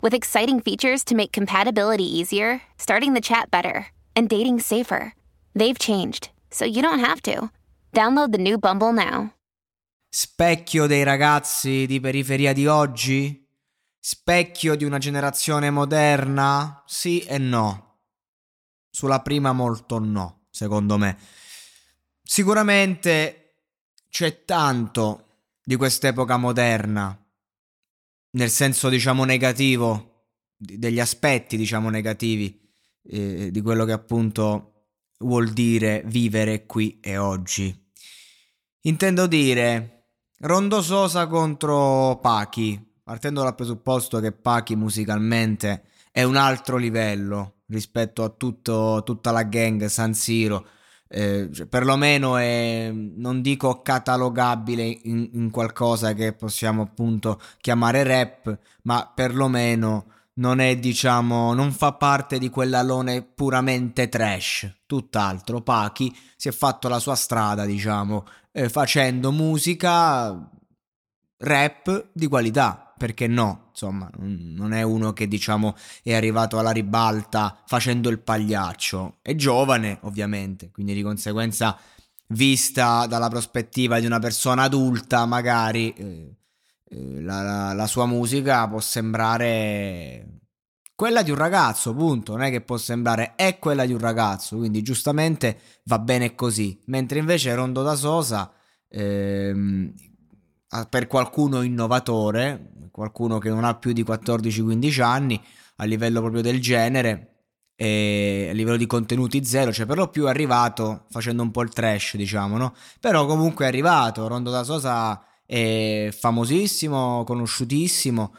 with exciting features to make compatibility easier, starting the chat better, and dating safer. They've changed, so you don't have to. Download the new Bumble now. Specchio dei ragazzi di periferia di oggi? Specchio di una generazione moderna? Sì e no. Sulla prima molto no, secondo me. Sicuramente c'è tanto di quest'epoca moderna, nel senso diciamo negativo, degli aspetti diciamo negativi eh, di quello che appunto vuol dire vivere qui e oggi. Intendo dire Rondo Sosa contro Pachi, partendo dal presupposto che Pachi musicalmente è un altro livello rispetto a tutto, tutta la gang San Siro eh, cioè, perlomeno è, non dico catalogabile in, in, qualcosa che possiamo appunto chiamare rap, ma perlomeno non è diciamo, non fa parte di quell'alone puramente trash, tutt'altro. Pachi si è fatto la sua strada, diciamo, eh, facendo musica rap di qualità perché no? Insomma, non è uno che diciamo è arrivato alla ribalta facendo il pagliaccio. È giovane, ovviamente, quindi di conseguenza, vista dalla prospettiva di una persona adulta, magari eh, eh, la, la, la sua musica può sembrare quella di un ragazzo, punto. Non è che può sembrare è quella di un ragazzo, quindi giustamente va bene così. Mentre invece Rondo da Sosa, ehm, per qualcuno innovatore, qualcuno che non ha più di 14-15 anni a livello proprio del genere e a livello di contenuti zero, cioè per lo più è arrivato facendo un po' il trash, diciamo, no? Però comunque è arrivato, Rondo da Sosa è famosissimo, conosciutissimo.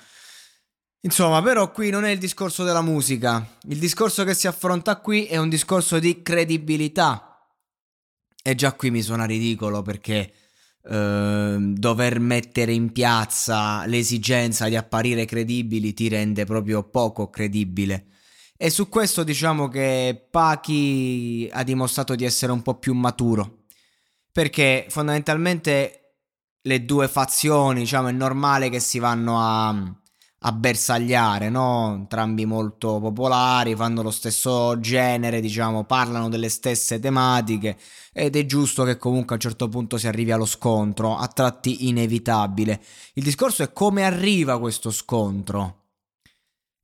Insomma, però qui non è il discorso della musica. Il discorso che si affronta qui è un discorso di credibilità. E già qui mi suona ridicolo perché Ehm, dover mettere in piazza l'esigenza di apparire credibili ti rende proprio poco credibile. E su questo diciamo che Pachi ha dimostrato di essere un po' più maturo. Perché fondamentalmente le due fazioni, diciamo, è normale che si vanno a, a bersagliare, no? Entrambi molto popolari, fanno lo stesso genere, diciamo, parlano delle stesse tematiche ed è giusto che comunque a un certo punto si arrivi allo scontro, a tratti inevitabile. Il discorso è come arriva questo scontro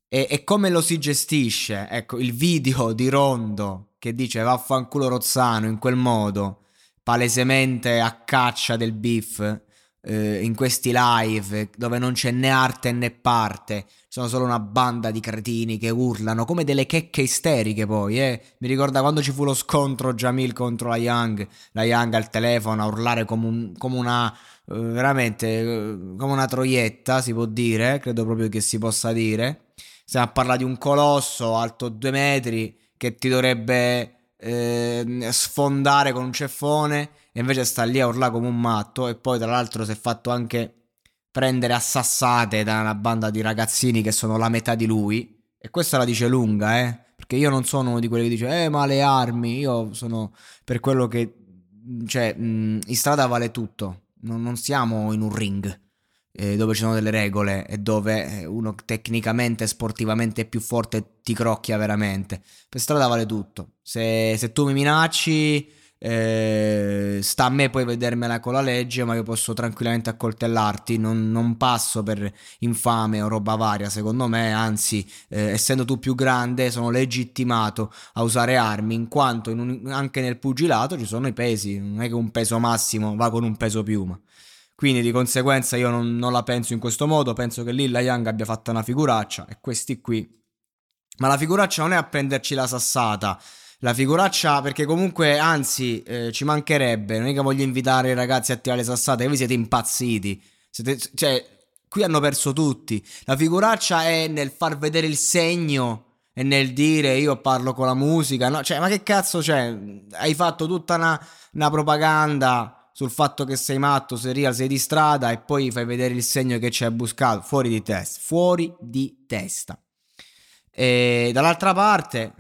e, e come lo si gestisce. Ecco, il video di Rondo che dice vaffanculo Rozzano in quel modo, palesemente a caccia del beef eh, in questi live dove non c'è né arte né parte, sono solo una banda di cretini che urlano come delle checche isteriche poi, eh. Mi ricorda quando ci fu lo scontro Jamil contro la Young, la Young al telefono a urlare come, un, come una... Eh, veramente eh, come una troietta si può dire, credo proprio che si possa dire. Stiamo a parlare di un colosso alto due metri che ti dovrebbe eh, sfondare con un ceffone e invece sta lì a urlare come un matto e poi tra l'altro si è fatto anche prendere a sassate da una banda di ragazzini che sono la metà di lui e questa la dice lunga, eh? Perché io non sono uno di quelli che dice "Eh, ma le armi", io sono per quello che cioè, in strada vale tutto. Non, non siamo in un ring eh, dove ci sono delle regole e dove eh, uno tecnicamente, sportivamente è più forte ti crocchia veramente. Per strada vale tutto. Se, se tu mi minacci eh, sta a me poi vedermela con la legge, ma io posso tranquillamente accoltellarti. Non, non passo per infame o roba varia, secondo me. Anzi, eh, essendo tu più grande, sono legittimato a usare armi, in quanto in un, anche nel pugilato ci sono i pesi. Non è che un peso massimo va con un peso piuma. Quindi di conseguenza io non, non la penso in questo modo. Penso che lì la Young abbia fatto una figuraccia e questi qui. Ma la figuraccia non è a prenderci la sassata la figuraccia, perché comunque, anzi, eh, ci mancherebbe. Non è che voglio invitare i ragazzi a tirare le sassate, voi siete impazziti. Siete, cioè, qui hanno perso tutti. La figuraccia è nel far vedere il segno e nel dire io parlo con la musica, no? Cioè, ma che cazzo c'è? Hai fatto tutta una, una propaganda sul fatto che sei matto, sei real, sei di strada e poi fai vedere il segno che ci hai buscato. Fuori di testa, fuori di testa. E dall'altra parte,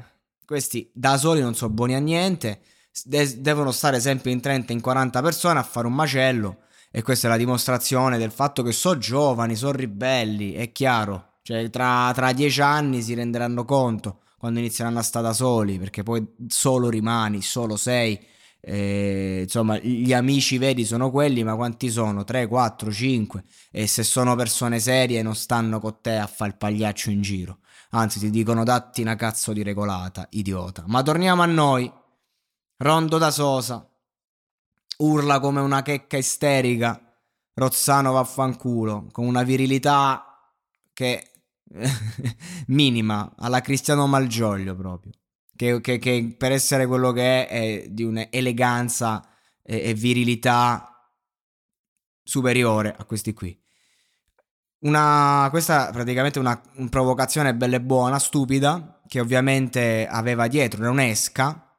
questi da soli non sono buoni a niente, de- devono stare sempre in 30, in 40 persone a fare un macello. E questa è la dimostrazione del fatto che sono giovani, sono ribelli, è chiaro. Cioè, tra, tra dieci anni si renderanno conto quando inizieranno a stare da soli, perché poi solo rimani, solo sei eh, insomma, gli amici veri sono quelli, ma quanti sono? 3, 4, 5. E se sono persone serie non stanno con te a fare il pagliaccio in giro. Anzi, ti dicono datti una cazzo di regolata, idiota. Ma torniamo a noi. Rondo da Sosa. Urla come una checca isterica. Rozzano vaffanculo. Con una virilità che minima alla Cristiano Malgioglio proprio che, che, che per essere quello che è è di un'eleganza e, e virilità superiore a questi qui. Una, questa è praticamente una, una provocazione bella e buona, stupida, che ovviamente aveva dietro, un'esca.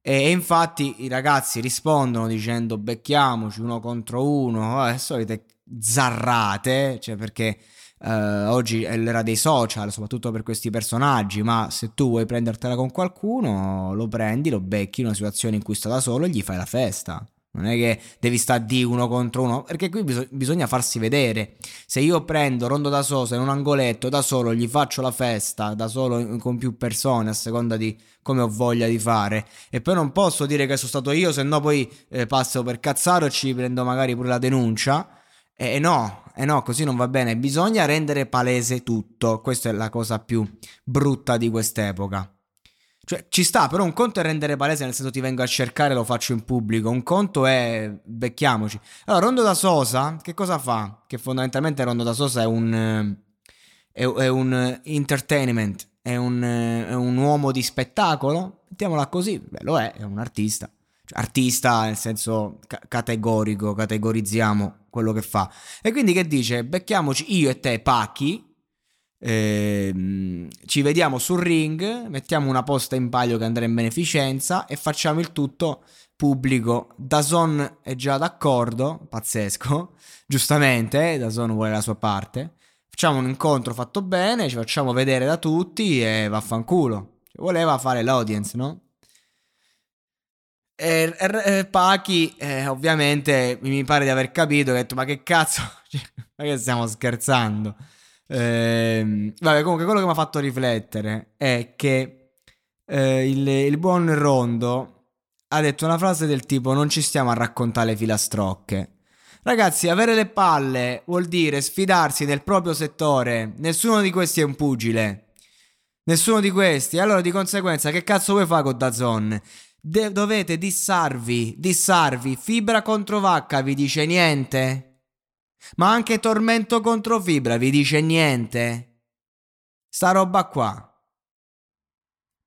E, e infatti i ragazzi rispondono dicendo becchiamoci uno contro uno, eh, solite zarrate, cioè perché Uh, oggi è l'era dei social, soprattutto per questi personaggi, ma se tu vuoi prendertela con qualcuno, lo prendi, lo becchi in una situazione in cui sta da solo e gli fai la festa. Non è che devi stare di uno contro uno, perché qui bis- bisogna farsi vedere. Se io prendo Rondo da Sosa in un angoletto da solo, gli faccio la festa da solo con più persone, a seconda di come ho voglia di fare, e poi non posso dire che sono stato io, se no poi eh, passo per cazzaro e ci prendo magari pure la denuncia e eh, no, eh no, così non va bene. Bisogna rendere palese tutto. Questa è la cosa più brutta di quest'epoca. Cioè, ci sta, però un conto è rendere palese, nel senso ti vengo a cercare e lo faccio in pubblico. Un conto è becchiamoci. Allora, Rondo da Sosa, che cosa fa? Che fondamentalmente Rondo da Sosa è un. È, è un entertainment, è un, è un uomo di spettacolo. Mettiamola così, beh, lo è, è un artista artista nel senso ca- categorico, categorizziamo quello che fa. E quindi che dice? Becchiamoci io e te, Pacchi, ehm, ci vediamo sul ring, mettiamo una posta in palio che andrà in beneficenza e facciamo il tutto pubblico. Dazon è già d'accordo, pazzesco, giustamente, Dazon vuole la sua parte. Facciamo un incontro fatto bene, ci facciamo vedere da tutti e vaffanculo. Voleva fare l'audience, no? E, e Pachi, eh, ovviamente, mi pare di aver capito, ha detto, ma che cazzo, cioè, ma che stiamo scherzando? Eh, vabbè, comunque, quello che mi ha fatto riflettere è che eh, il, il, buon Rondo ha detto una frase del tipo, non ci stiamo a raccontare filastrocche. Ragazzi, avere le palle vuol dire sfidarsi nel proprio settore. Nessuno di questi è un pugile. Nessuno di questi. Allora, di conseguenza, che cazzo vuoi fare con Dazon? De- dovete dissarvi, dissarvi. Fibra contro vacca vi dice niente? Ma anche tormento contro fibra vi dice niente? Sta roba qua.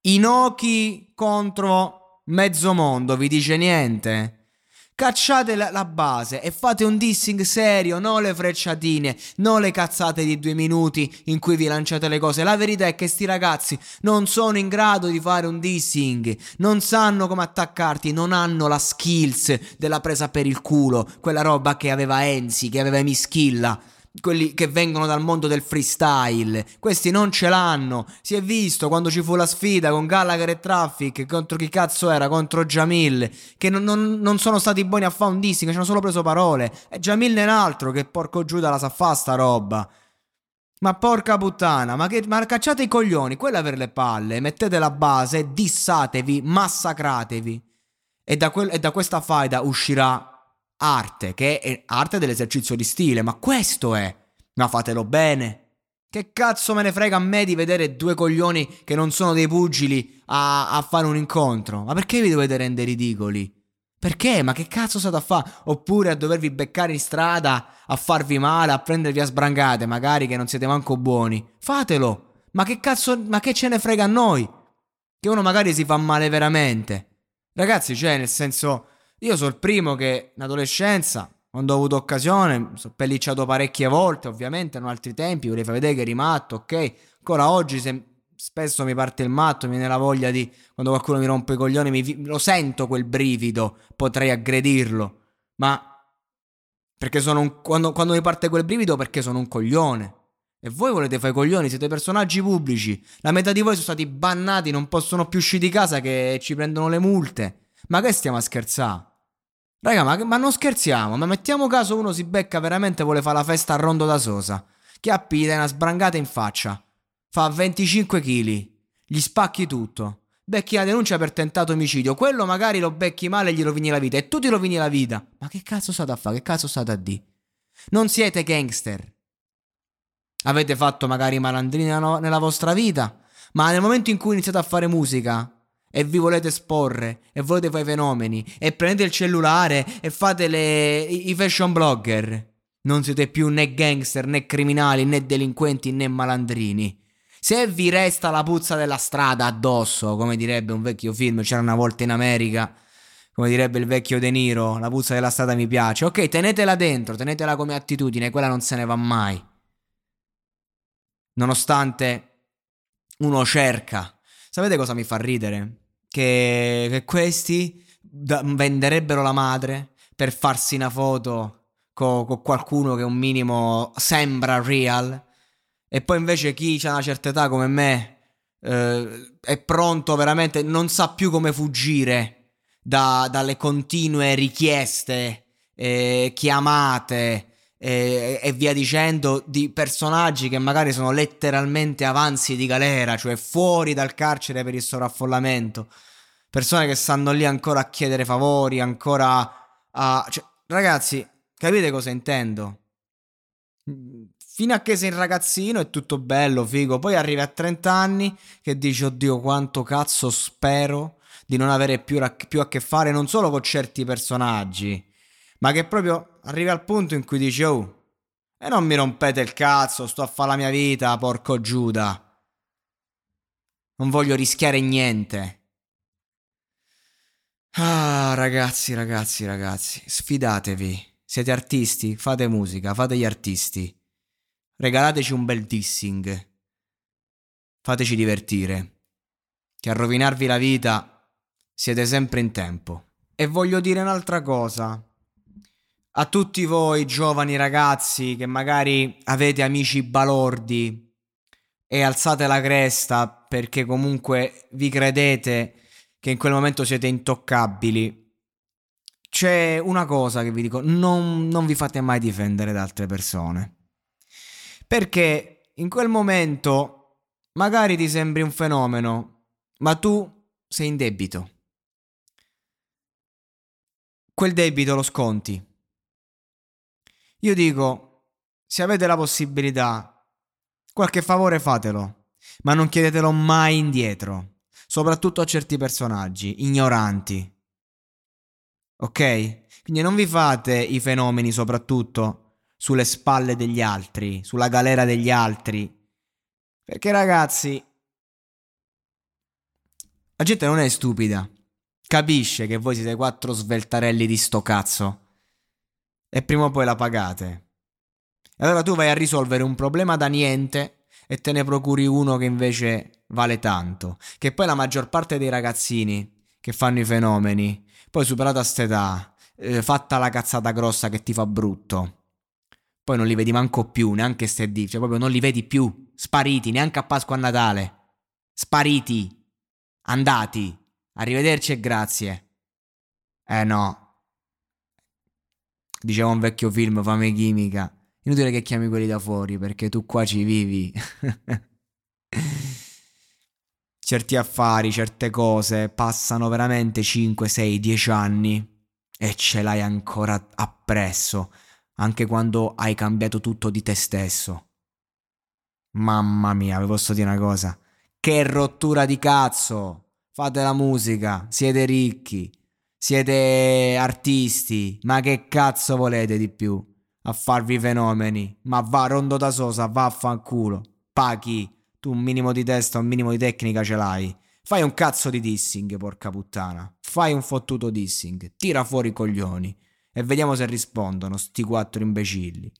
Inoki contro mezzo mondo vi dice niente? Cacciate la, la, base e fate un dissing serio, non le frecciatine, non le cazzate di due minuti in cui vi lanciate le cose. La verità è che sti ragazzi non sono in grado di fare un dissing, non sanno come attaccarti, non hanno la skills della presa per il culo, quella roba che aveva Enzi, che aveva Mischilla quelli che vengono dal mondo del freestyle. Questi non ce l'hanno. Si è visto quando ci fu la sfida con Gallagher e Traffic contro chi cazzo era? Contro Jamil. Che non, non, non sono stati buoni a fare un dissing, ci hanno solo preso parole. E Jamil è un altro che porco Giuda la sa fa sta roba. Ma porca puttana, ma, che, ma cacciate i coglioni, quella per le palle, mettete la base, dissatevi, massacratevi. E da, quel, e da questa faida uscirà arte, che è arte dell'esercizio di stile, ma questo è. Ma fatelo bene. Che cazzo me ne frega a me di vedere due coglioni che non sono dei pugili a, a fare un incontro? Ma perché vi dovete rendere ridicoli? Perché? Ma che cazzo state a fare? Oppure a dovervi beccare in strada, a farvi male, a prendervi a sbrangate, magari che non siete manco buoni. Fatelo! Ma che cazzo, ma che ce ne frega a noi? Che uno magari si fa male veramente. Ragazzi, cioè, nel senso, io sono il primo che in adolescenza quando ho avuto occasione, sono pellicciato parecchie volte, ovviamente, in altri tempi, volevo vedere che eri matto, ok? Ancora oggi se spesso mi parte il matto, mi viene la voglia di quando qualcuno mi rompe i coglioni, mi, lo sento quel brivido, potrei aggredirlo, ma perché sono un, quando, quando mi parte quel brivido perché sono un coglione. E voi volete fare i coglioni, siete personaggi pubblici. La metà di voi sono stati bannati, non possono più uscire di casa che ci prendono le multe. Ma che stiamo a scherzare? Raga, ma, ma, non scherziamo, ma mettiamo caso uno si becca veramente vuole fare la festa a Rondo da Sosa. Chiappi, gli dai una sbrangata in faccia. Fa 25 kg. Gli spacchi tutto. Becchi la denuncia per tentato omicidio. Quello magari lo becchi male e gli rovini la vita. E tu ti rovini la vita. Ma che cazzo state a fare? Che cazzo state a dire? Non siete gangster. Avete fatto magari malandrini nella vostra vita. Ma nel momento in cui iniziate a fare musica, e vi volete esporre e volete fare i fenomeni e prendete il cellulare e fate le, i, fashion blogger. Non siete più né gangster né criminali né delinquenti né malandrini. Se vi resta la puzza della strada addosso, come direbbe un vecchio film, c'era una volta in America, come direbbe il vecchio De Niro, la puzza della strada mi piace. Ok, tenetela dentro, tenetela come attitudine, quella non se ne va mai. Nonostante uno cerca. Sapete cosa mi fa ridere? Che, che questi da, venderebbero la madre per farsi una foto con, con qualcuno che un minimo sembra real. E poi invece chi ha una certa età come me eh, è pronto veramente, non sa più come fuggire da, dalle continue richieste, eh, chiamate eh, e via dicendo di personaggi che magari sono letteralmente avanzi di galera, cioè fuori dal carcere per il sovraffollamento. Persone che stanno lì ancora a chiedere favori, ancora a... Cioè, ragazzi, capite cosa intendo? Fino a che sei un ragazzino è tutto bello, figo. Poi arrivi a 30 anni che dici, oddio, quanto cazzo spero di non avere più, più a che fare non solo con certi personaggi, ma che proprio arrivi al punto in cui dici, oh, e non mi rompete il cazzo, sto a fare la mia vita, porco Giuda. Non voglio rischiare niente. Ah, ragazzi, ragazzi, ragazzi, sfidatevi. Siete artisti? Fate musica, fate gli artisti. Regalateci un bel dissing. Fateci divertire. Che a rovinarvi la vita siete sempre in tempo. E voglio dire un'altra cosa a tutti voi giovani ragazzi che magari avete amici balordi e alzate la cresta perché comunque vi credete che in quel momento siete intoccabili. C'è una cosa che vi dico, non, non vi fate mai difendere da altre persone. Perché in quel momento magari ti sembri un fenomeno, ma tu sei in debito. Quel debito lo sconti io dico, se avete la possibilità, qualche favore fatelo, ma non chiedetelo mai indietro, soprattutto a certi personaggi, ignoranti. Ok? Quindi non vi fate i fenomeni soprattutto sulle spalle degli altri, sulla galera degli altri. Perché ragazzi, la gente non è stupida. Capisce che voi siete quattro sveltarelli di sto cazzo e prima o poi la pagate. E allora tu vai a risolvere un problema da niente e te ne procuri uno che invece vale tanto. Che poi la maggior parte dei ragazzini che fanno i fenomeni, poi superata st'età, eh, fatta la cazzata grossa che ti fa brutto, poi non li vedi manco più, neanche ste di, cioè proprio non li vedi più, spariti, neanche a Pasqua a Natale. Spariti, andati, arrivederci e grazie. Eh no, diceva un vecchio film, fame chimica. Inutile che chiami quelli da fuori perché tu qua ci vivi. Certi affari, certe cose passano veramente 5, 6, 10 anni e ce l'hai ancora appresso, anche quando hai cambiato tutto di te stesso. Mamma mia, vi posso dire una cosa? Che rottura di cazzo! Fate la musica, siete ricchi, siete artisti, ma che cazzo volete di più? A farvi fenomeni. Ma va, rondo da sosa, vaffanculo. Paghi. Tu un minimo di testa, un minimo di tecnica ce l'hai. Fai un cazzo di dissing, porca puttana. Fai un fottuto dissing. Tira fuori i coglioni. e vediamo se rispondono sti quattro imbecilli.